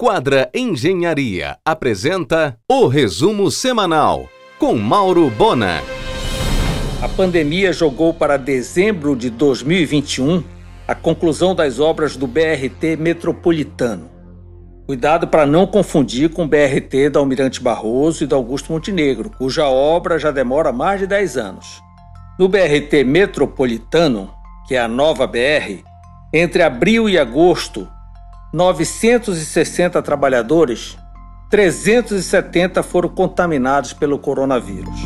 Quadra Engenharia apresenta o resumo semanal com Mauro Bona. A pandemia jogou para dezembro de 2021 a conclusão das obras do BRT metropolitano. Cuidado para não confundir com o BRT da Almirante Barroso e da Augusto Montenegro, cuja obra já demora mais de 10 anos. No BRT metropolitano, que é a nova BR, entre abril e agosto 960 trabalhadores, 370 foram contaminados pelo coronavírus.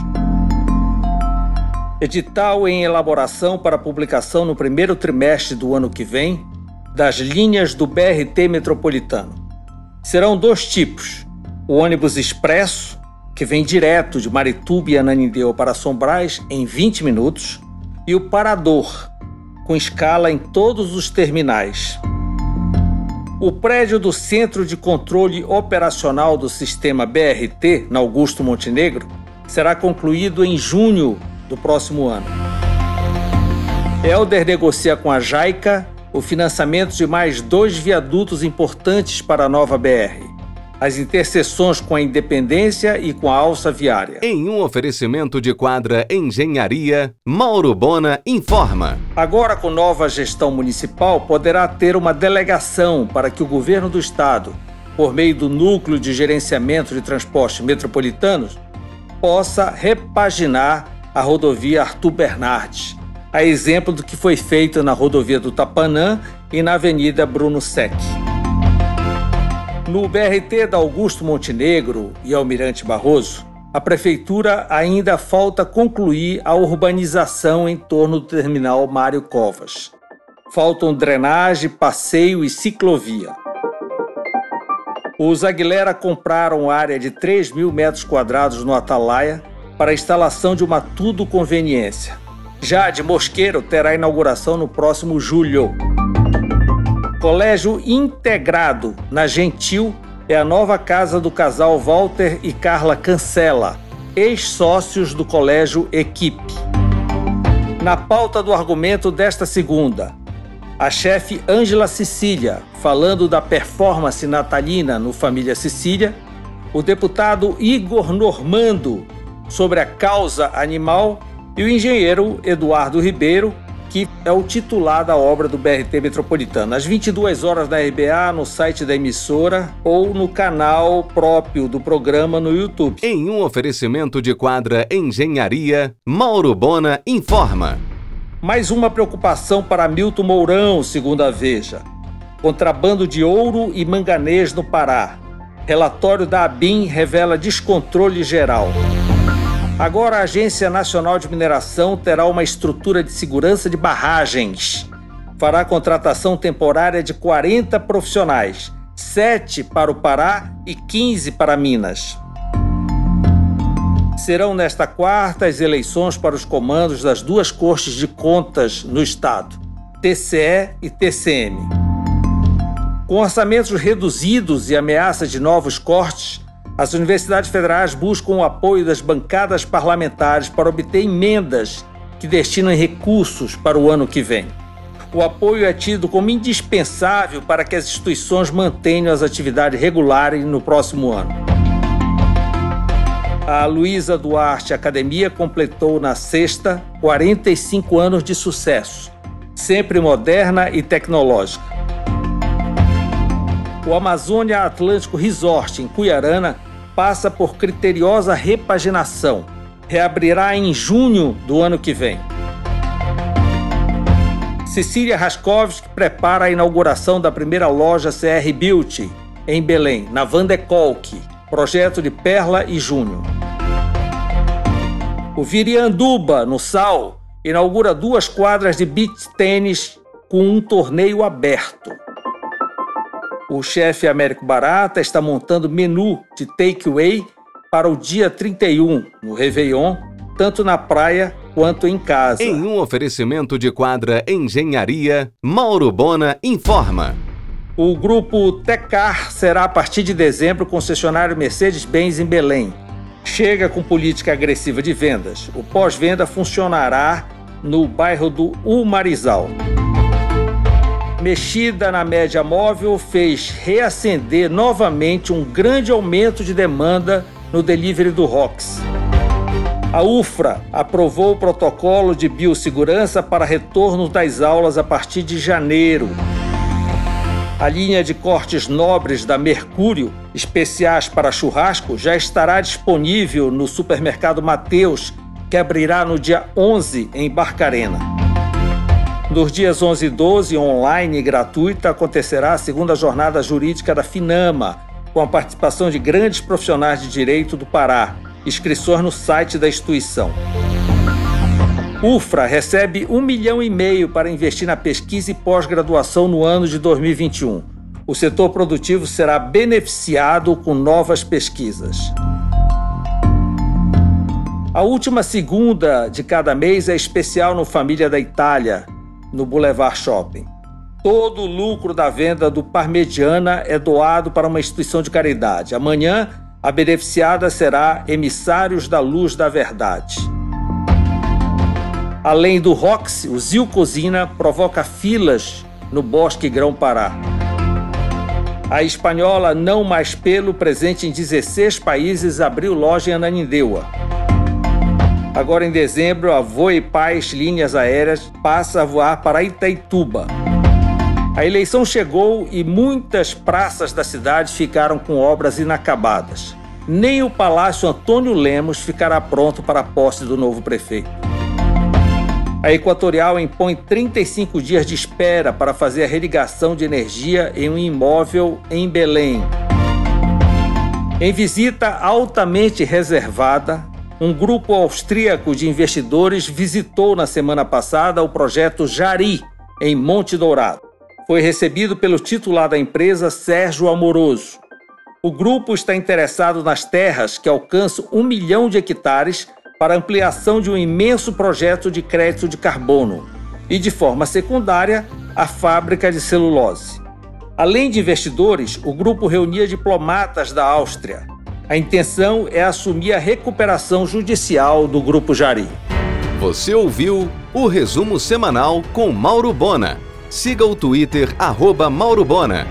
Edital em elaboração para publicação no primeiro trimestre do ano que vem das linhas do BRT metropolitano. Serão dois tipos: o ônibus expresso, que vem direto de Marituba e Ananindeu para Sombrais em 20 minutos, e o parador, com escala em todos os terminais. O prédio do Centro de Controle Operacional do Sistema BRT, na Augusto Montenegro, será concluído em junho do próximo ano. Elder negocia com a JAICA o financiamento de mais dois viadutos importantes para a nova BR as interseções com a Independência e com a Alça Viária. Em um oferecimento de quadra Engenharia, Mauro Bona informa. Agora, com nova gestão municipal, poderá ter uma delegação para que o governo do estado, por meio do Núcleo de Gerenciamento de Transportes Metropolitanos, possa repaginar a rodovia Arthur Bernardes, a exemplo do que foi feito na rodovia do Tapanã e na Avenida Bruno Sec. No BRT da Augusto Montenegro e Almirante Barroso, a prefeitura ainda falta concluir a urbanização em torno do terminal Mário Covas. Faltam drenagem, passeio e ciclovia. Os Aguilera compraram área de 3 mil metros quadrados no Atalaia para a instalação de uma tudo conveniência. Já de Mosqueiro terá inauguração no próximo julho. Colégio Integrado, na Gentil, é a nova casa do casal Walter e Carla Cancela, ex-sócios do Colégio Equipe. Na pauta do argumento desta segunda, a chefe Ângela Cecília, falando da performance natalina no Família Cecília, o deputado Igor Normando, sobre a causa animal, e o engenheiro Eduardo Ribeiro, que é o titular da obra do BRT Metropolitano. Às 22 horas na RBA, no site da emissora ou no canal próprio do programa no YouTube. Em um oferecimento de quadra Engenharia, Mauro Bona informa. Mais uma preocupação para Milton Mourão, segundo a Veja. Contrabando de ouro e manganês no Pará. Relatório da ABIN revela descontrole geral. Agora, a Agência Nacional de Mineração terá uma estrutura de segurança de barragens. Fará contratação temporária de 40 profissionais, 7 para o Pará e 15 para Minas. Serão nesta quarta as eleições para os comandos das duas cortes de contas no Estado, TCE e TCM. Com orçamentos reduzidos e ameaça de novos cortes, as universidades federais buscam o apoio das bancadas parlamentares para obter emendas que destinam recursos para o ano que vem. O apoio é tido como indispensável para que as instituições mantenham as atividades regulares no próximo ano. A Luísa Duarte Academia completou na sexta 45 anos de sucesso, sempre moderna e tecnológica. O Amazônia Atlântico Resort, em Cuiarana, passa por criteriosa repaginação. Reabrirá em junho do ano que vem. Cecília Raskovski prepara a inauguração da primeira loja CR Beauty em Belém, na Vandekolk, projeto de Perla e Júnior. O Virianduba, no Sal, inaugura duas quadras de beach tênis com um torneio aberto. O chefe Américo Barata está montando menu de takeaway para o dia 31, no Réveillon, tanto na praia quanto em casa. Em um oferecimento de quadra Engenharia, Mauro Bona informa. O grupo Tecar será a partir de dezembro concessionário Mercedes-Benz em Belém. Chega com política agressiva de vendas. O pós-venda funcionará no bairro do Umarizal. Mexida na média móvel fez reacender novamente um grande aumento de demanda no delivery do ROX. A UFRA aprovou o protocolo de biossegurança para retorno das aulas a partir de janeiro. A linha de cortes nobres da Mercúrio, especiais para churrasco, já estará disponível no supermercado Mateus, que abrirá no dia 11 em Barcarena. Nos dias 11 e 12, online e gratuita, acontecerá a segunda jornada jurídica da FINAMA, com a participação de grandes profissionais de direito do Pará. Inscrições no site da instituição. UFRA recebe um milhão e meio para investir na pesquisa e pós-graduação no ano de 2021. O setor produtivo será beneficiado com novas pesquisas. A última segunda de cada mês é especial no Família da Itália, no Boulevard Shopping. Todo o lucro da venda do Parmegiana é doado para uma instituição de caridade. Amanhã, a beneficiada será Emissários da Luz da Verdade. Além do Roxy, o Zil Cozina provoca filas no Bosque Grão-Pará. A espanhola Não Mais Pelo, presente em 16 países, abriu loja em Ananindeua. Agora em dezembro, a Voe Paz Linhas Aéreas passa a voar para Itaituba. A eleição chegou e muitas praças da cidade ficaram com obras inacabadas. Nem o Palácio Antônio Lemos ficará pronto para a posse do novo prefeito. A Equatorial impõe 35 dias de espera para fazer a religação de energia em um imóvel em Belém. Em visita altamente reservada, um grupo austríaco de investidores visitou na semana passada o projeto Jari, em Monte Dourado. Foi recebido pelo titular da empresa, Sérgio Amoroso. O grupo está interessado nas terras que alcançam um milhão de hectares para ampliação de um imenso projeto de crédito de carbono e, de forma secundária, a fábrica de celulose. Além de investidores, o grupo reunia diplomatas da Áustria, a intenção é assumir a recuperação judicial do Grupo Jari. Você ouviu o resumo semanal com Mauro Bona. Siga o Twitter, arroba Mauro Bona.